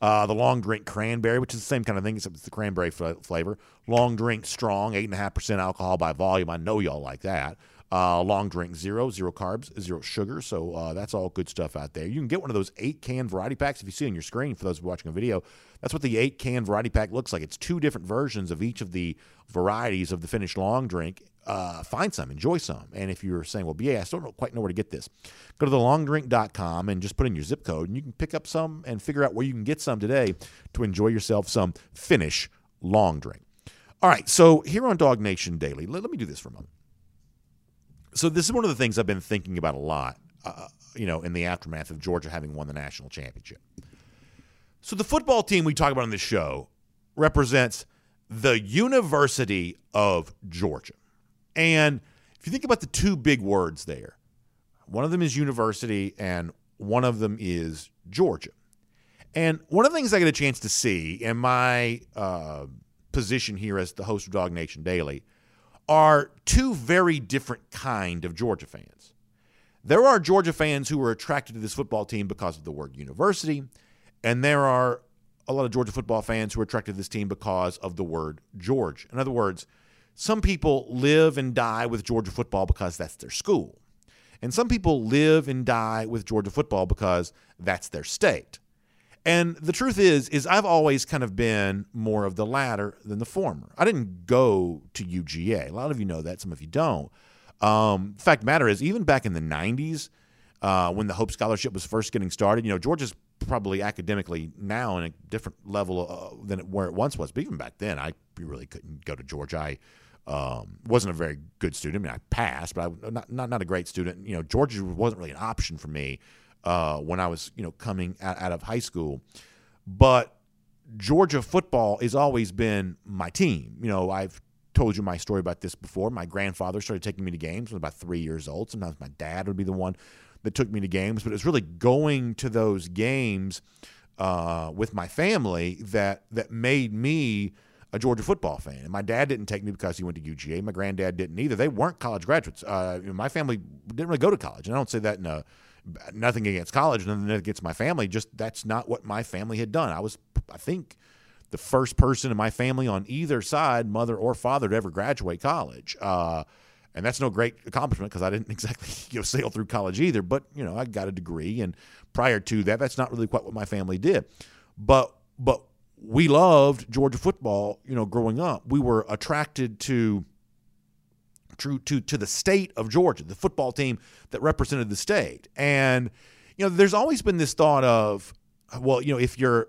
Uh, the Long Drink Cranberry, which is the same kind of thing, except it's the cranberry flavor. Long Drink Strong, 8.5% alcohol by volume. I know y'all like that. Uh, long drink zero, zero carbs, zero sugar. So uh, that's all good stuff out there. You can get one of those eight can variety packs if you see on your screen for those watching a video. That's what the eight can variety pack looks like. It's two different versions of each of the varieties of the finished long drink. Uh, find some, enjoy some. And if you're saying, well, BA, I still don't quite know where to get this, go to thelongdrink.com and just put in your zip code, and you can pick up some and figure out where you can get some today to enjoy yourself some Finnish long drink. All right, so here on Dog Nation Daily, let, let me do this for a moment so this is one of the things I've been thinking about a lot, uh, you know, in the aftermath of Georgia having won the national championship. So the football team we talk about on this show represents the University of Georgia. And if you think about the two big words there, one of them is university and one of them is Georgia. And one of the things I get a chance to see in my uh, position here as the host of Dog Nation Daily – are two very different kind of Georgia fans. There are Georgia fans who are attracted to this football team because of the word university, and there are a lot of Georgia football fans who are attracted to this team because of the word George. In other words, some people live and die with Georgia football because that's their school. And some people live and die with Georgia football because that's their state. And the truth is, is I've always kind of been more of the latter than the former. I didn't go to UGA. A lot of you know that. Some of you don't. Um, fact matter is, even back in the '90s, uh, when the Hope Scholarship was first getting started, you know, Georgia's probably academically now in a different level uh, than where it once was. But even back then, I really couldn't go to Georgia. I um, wasn't a very good student. I mean, I passed, but I not not not a great student. You know, Georgia wasn't really an option for me uh, when I was you know coming out, out of high school, but Georgia football has always been my team. You know, I've told you my story about this before. My grandfather started taking me to games when I was about three years old. Sometimes my dad would be the one that took me to games, but it was really going to those games uh, with my family that that made me a Georgia football fan. And my dad didn't take me because he went to UGA. My granddad didn't either. They weren't college graduates. Uh, my family didn't really go to college. And I don't say that in a nothing against college, nothing against my family. Just that's not what my family had done. I was, I think, the first person in my family on either side, mother or father, to ever graduate college. Uh, and that's no great accomplishment because I didn't <laughs> exactly you know sail through college either. But you know, I got a degree, and prior to that, that's not really quite what my family did. But but we loved Georgia football. You know, growing up, we were attracted to to to to the state of Georgia, the football team that represented the state. And you know, there's always been this thought of, well, you know, if you're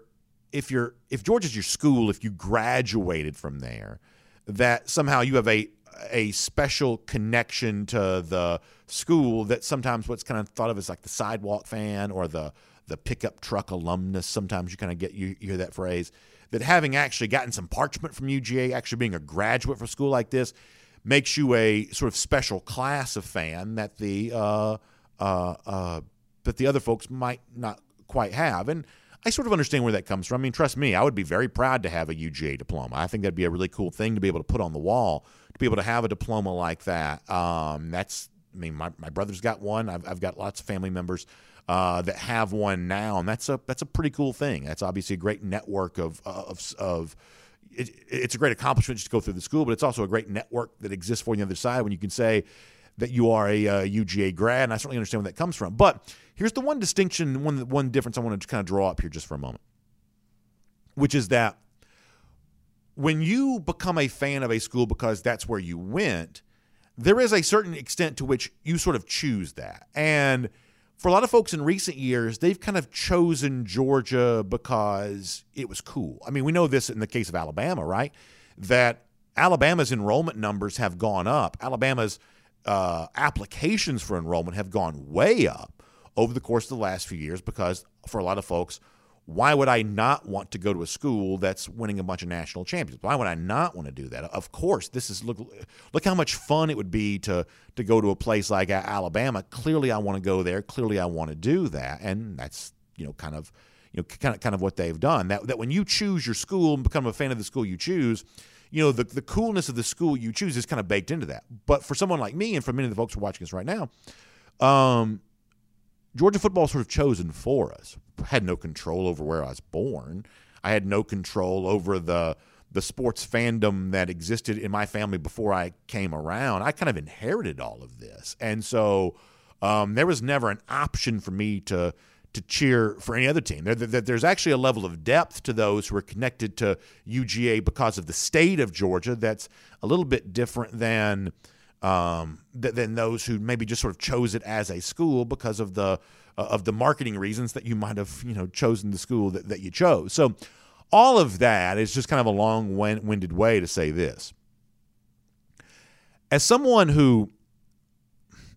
if you're if Georgia's your school, if you graduated from there, that somehow you have a a special connection to the school that sometimes what's kind of thought of as like the sidewalk fan or the the pickup truck alumnus. Sometimes you kind of get you, you hear that phrase that having actually gotten some parchment from UGA, actually being a graduate from school like this, makes you a sort of special class of fan that the uh, uh, uh, that the other folks might not quite have. And I sort of understand where that comes from. I mean, trust me, I would be very proud to have a UGA diploma. I think that'd be a really cool thing to be able to put on the wall, to be able to have a diploma like that. Um, that's, I mean, my, my brother's got one. I've, I've got lots of family members uh, that have one now, and that's a that's a pretty cool thing. That's obviously a great network of of of. It, it's a great accomplishment just to go through the school, but it's also a great network that exists for you on the other side when you can say that you are a uh, UGA grad, and I certainly understand where that comes from. But here's the one distinction, one one difference I want to kind of draw up here just for a moment, which is that when you become a fan of a school because that's where you went, there is a certain extent to which you sort of choose that. And for a lot of folks in recent years, they've kind of chosen Georgia because it was cool. I mean, we know this in the case of Alabama, right? That Alabama's enrollment numbers have gone up. Alabama's uh, applications for enrollment have gone way up over the course of the last few years because for a lot of folks, why would I not want to go to a school that's winning a bunch of national champions? Why would I not want to do that? Of course, this is look look how much fun it would be to to go to a place like Alabama. Clearly, I want to go there. Clearly, I want to do that, and that's you know kind of you know kind of kind of what they've done. That that when you choose your school and become a fan of the school you choose, you know the the coolness of the school you choose is kind of baked into that. But for someone like me and for many of the folks who are watching us right now, um, Georgia football sort of chosen for us. Had no control over where I was born. I had no control over the the sports fandom that existed in my family before I came around. I kind of inherited all of this, and so um, there was never an option for me to to cheer for any other team. There, there, there's actually a level of depth to those who are connected to UGA because of the state of Georgia that's a little bit different than um, th- than those who maybe just sort of chose it as a school because of the uh, of the marketing reasons that you might have you know chosen the school that, that you chose. So all of that is just kind of a long-winded way to say this. As someone who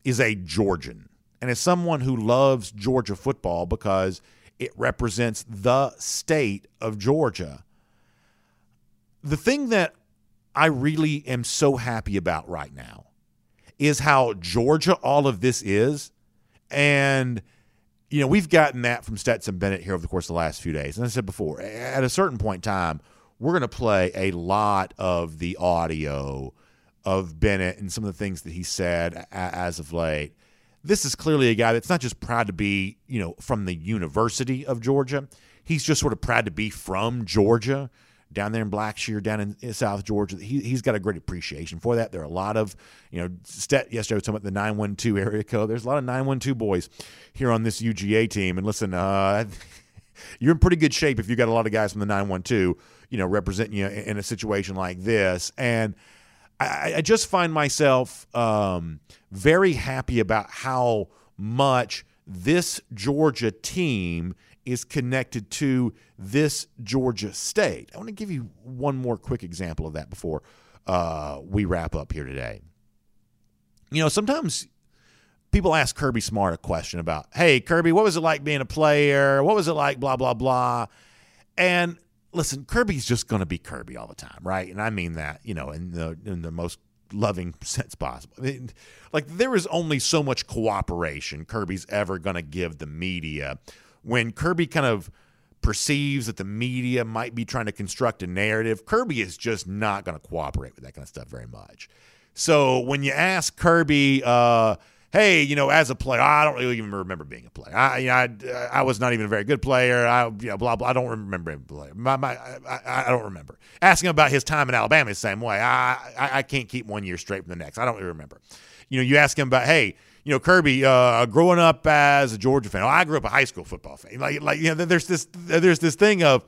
is a Georgian and as someone who loves Georgia football because it represents the state of Georgia, the thing that I really am so happy about right now is how Georgia all of this is. And, you know, we've gotten that from Stetson Bennett here over the course of the last few days. And I said before, at a certain point in time, we're going to play a lot of the audio of Bennett and some of the things that he said as of late. This is clearly a guy that's not just proud to be, you know, from the University of Georgia. He's just sort of proud to be from Georgia down there in Blackshear, down in, in South Georgia. He, he's got a great appreciation for that. There are a lot of, you know, Stet yesterday was talking about the 912 area code. There's a lot of 912 boys here on this UGA team. And listen, uh, <laughs> you're in pretty good shape if you got a lot of guys from the 912, you know, representing you in a situation like this. And I, I just find myself um, very happy about how much this Georgia team – is connected to this Georgia state. I want to give you one more quick example of that before uh, we wrap up here today. You know, sometimes people ask Kirby Smart a question about, hey, Kirby, what was it like being a player? What was it like, blah, blah, blah? And listen, Kirby's just going to be Kirby all the time, right? And I mean that, you know, in the in the most loving <laughs> sense possible. I mean, like there is only so much cooperation Kirby's ever going to give the media when Kirby kind of perceives that the media might be trying to construct a narrative. Kirby is just not going to cooperate with that kind of stuff very much. So when you ask Kirby, uh, hey, you know, as a player, I don't really even remember being a player. I, you know, I, I was not even a very good player. I, you know, blah blah. I don't remember being a player. My, my, I, I don't remember asking about his time in Alabama the same way. I, I, I can't keep one year straight from the next. I don't really remember. You know, you ask him about, hey, you know, Kirby, uh, growing up as a Georgia fan. I grew up a high school football fan. Like, like you know, there's this, there's this thing of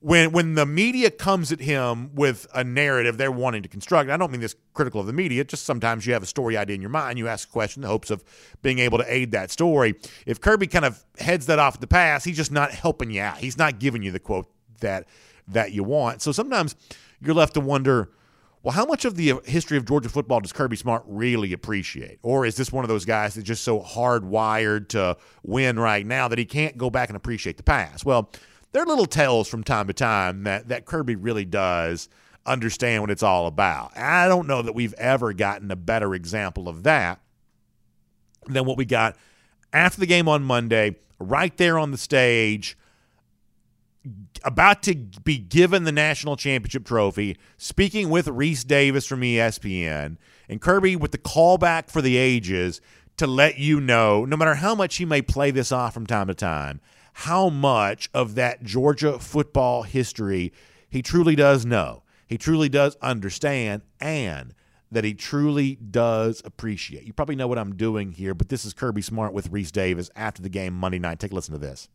when when the media comes at him with a narrative they're wanting to construct, I don't mean this critical of the media, just sometimes you have a story idea in your mind, you ask a question in the hopes of being able to aid that story. If Kirby kind of heads that off the pass, he's just not helping you out. He's not giving you the quote that that you want. So sometimes you're left to wonder, well, how much of the history of Georgia football does Kirby Smart really appreciate? Or is this one of those guys that's just so hardwired to win right now that he can't go back and appreciate the past? Well, there are little tells from time to time that, that Kirby really does understand what it's all about. I don't know that we've ever gotten a better example of that than what we got after the game on Monday, right there on the stage, about to be given the national championship trophy, speaking with Rece Davis from ESPN, and Kirby with the callback for the ages to let you know, no matter how much he may play this off from time to time, how much of that Georgia football history he truly does know. He truly does understand and that he truly does appreciate. You probably know what I'm doing here, but this is Kirby Smart with Rece Davis after the game Monday night. Take a listen to this.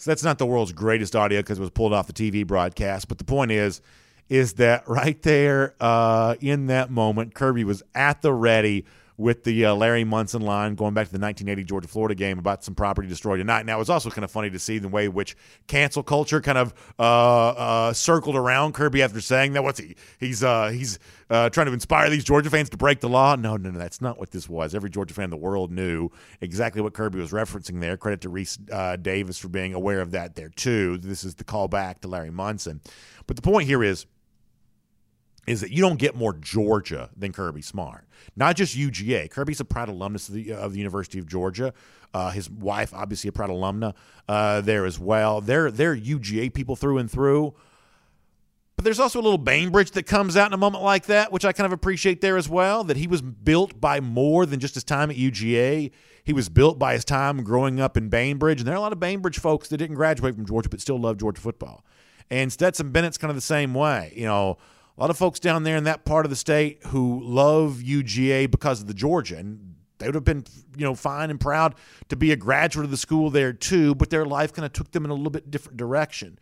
So that's not the world's greatest audio because it was pulled off the TV broadcast. But the point is, is that <laughs> right there uh, in that moment, Kirby was at the ready with the uh, Larry Munson line going back to the 1980 Georgia Florida game about some property destroyed tonight. Now, it was also kind of funny to see the way which cancel culture kind of uh, uh, circled around Kirby after saying that. What's he? He's uh, he's uh, trying to inspire these Georgia fans to break the law. No, no, no, that's not what this was. Every Georgia fan in the world knew exactly what Kirby was referencing there. Credit to Rece uh, Davis for being aware of that there too. This is the callback to Larry Munson. But the point here is is that you don't get more Georgia than Kirby Smart. Not just UGA. Kirby's a proud alumnus of the, of the University of Georgia. Uh, his wife, obviously, a proud alumna uh, there as well. They're they're UGA people through and through. But there's also a little Bainbridge that comes out in a moment like that, which I kind of appreciate there as well. That he was built by more than just his time at UGA. He was built by his time growing up in Bainbridge, and there are a lot of Bainbridge folks that didn't graduate from Georgia but still love Georgia football. And Stetson Bennett's kind of the same way. You know, a lot of folks down there in that part of the state who love UGA because of the Georgia, and they would have been, you know, fine and proud to be a graduate of the school there too, but their life kind of took them in a little bit different direction.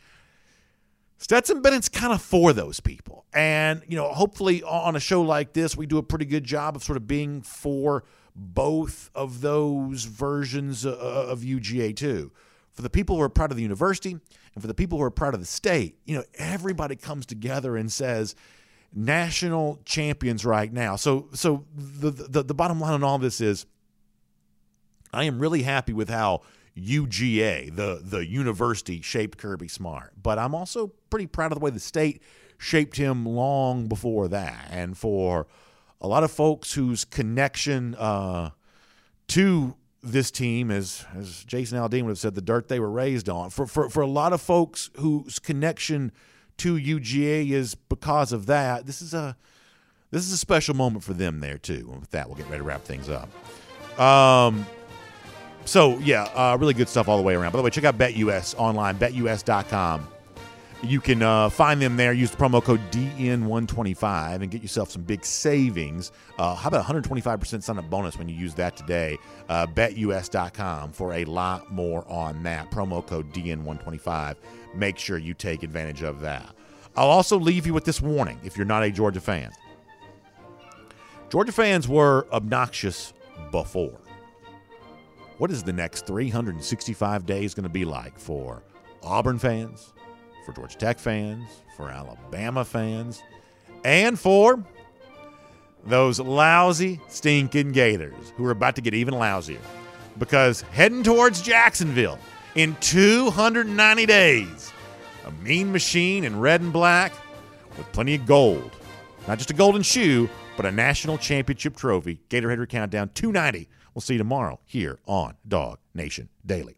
Stetson Bennett's kind of for those people. And, you know, hopefully on a show like this, we do a pretty good job of sort of being for both of those versions of UGA too. For the people who are proud of the university and for the people who are proud of the state, you know, everybody comes together and says, national champions right now. So so the, the the bottom line on all this is I am really happy with how UGA, the the university shaped Kirby Smart, but I'm also pretty proud of the way the state shaped him long before that. And for a lot of folks whose connection uh, to this team, as as Jason Aldean would have said, the dirt they were raised on. For for for a lot of folks whose connection to UGA is because of that. This is a this is a special moment for them there too. And with that, we'll get ready to wrap things up. Um, so yeah, uh, really good stuff all the way around. By the way, check out BetUS online, betus.com. You can uh, find them there. Use the promo code DN125 and get yourself some big savings. Uh, how about 125% sign up bonus when you use that today? Uh, BetUS.com for a lot more on that. Promo code DN125. Make sure you take advantage of that. I'll also leave you with this warning if you're not a Georgia fan. Georgia fans were obnoxious before. What is the next 365 days going to be like for Auburn fans, for Georgia Tech fans, for Alabama fans, and for those lousy, stinking Gators who are about to get even lousier. Because heading towards Jacksonville in 290 days, a mean machine in red and black with plenty of gold. Not just a golden shoe, but a national championship trophy. Gator Hater Countdown 290. We'll see you tomorrow here on Dog Nation Daily.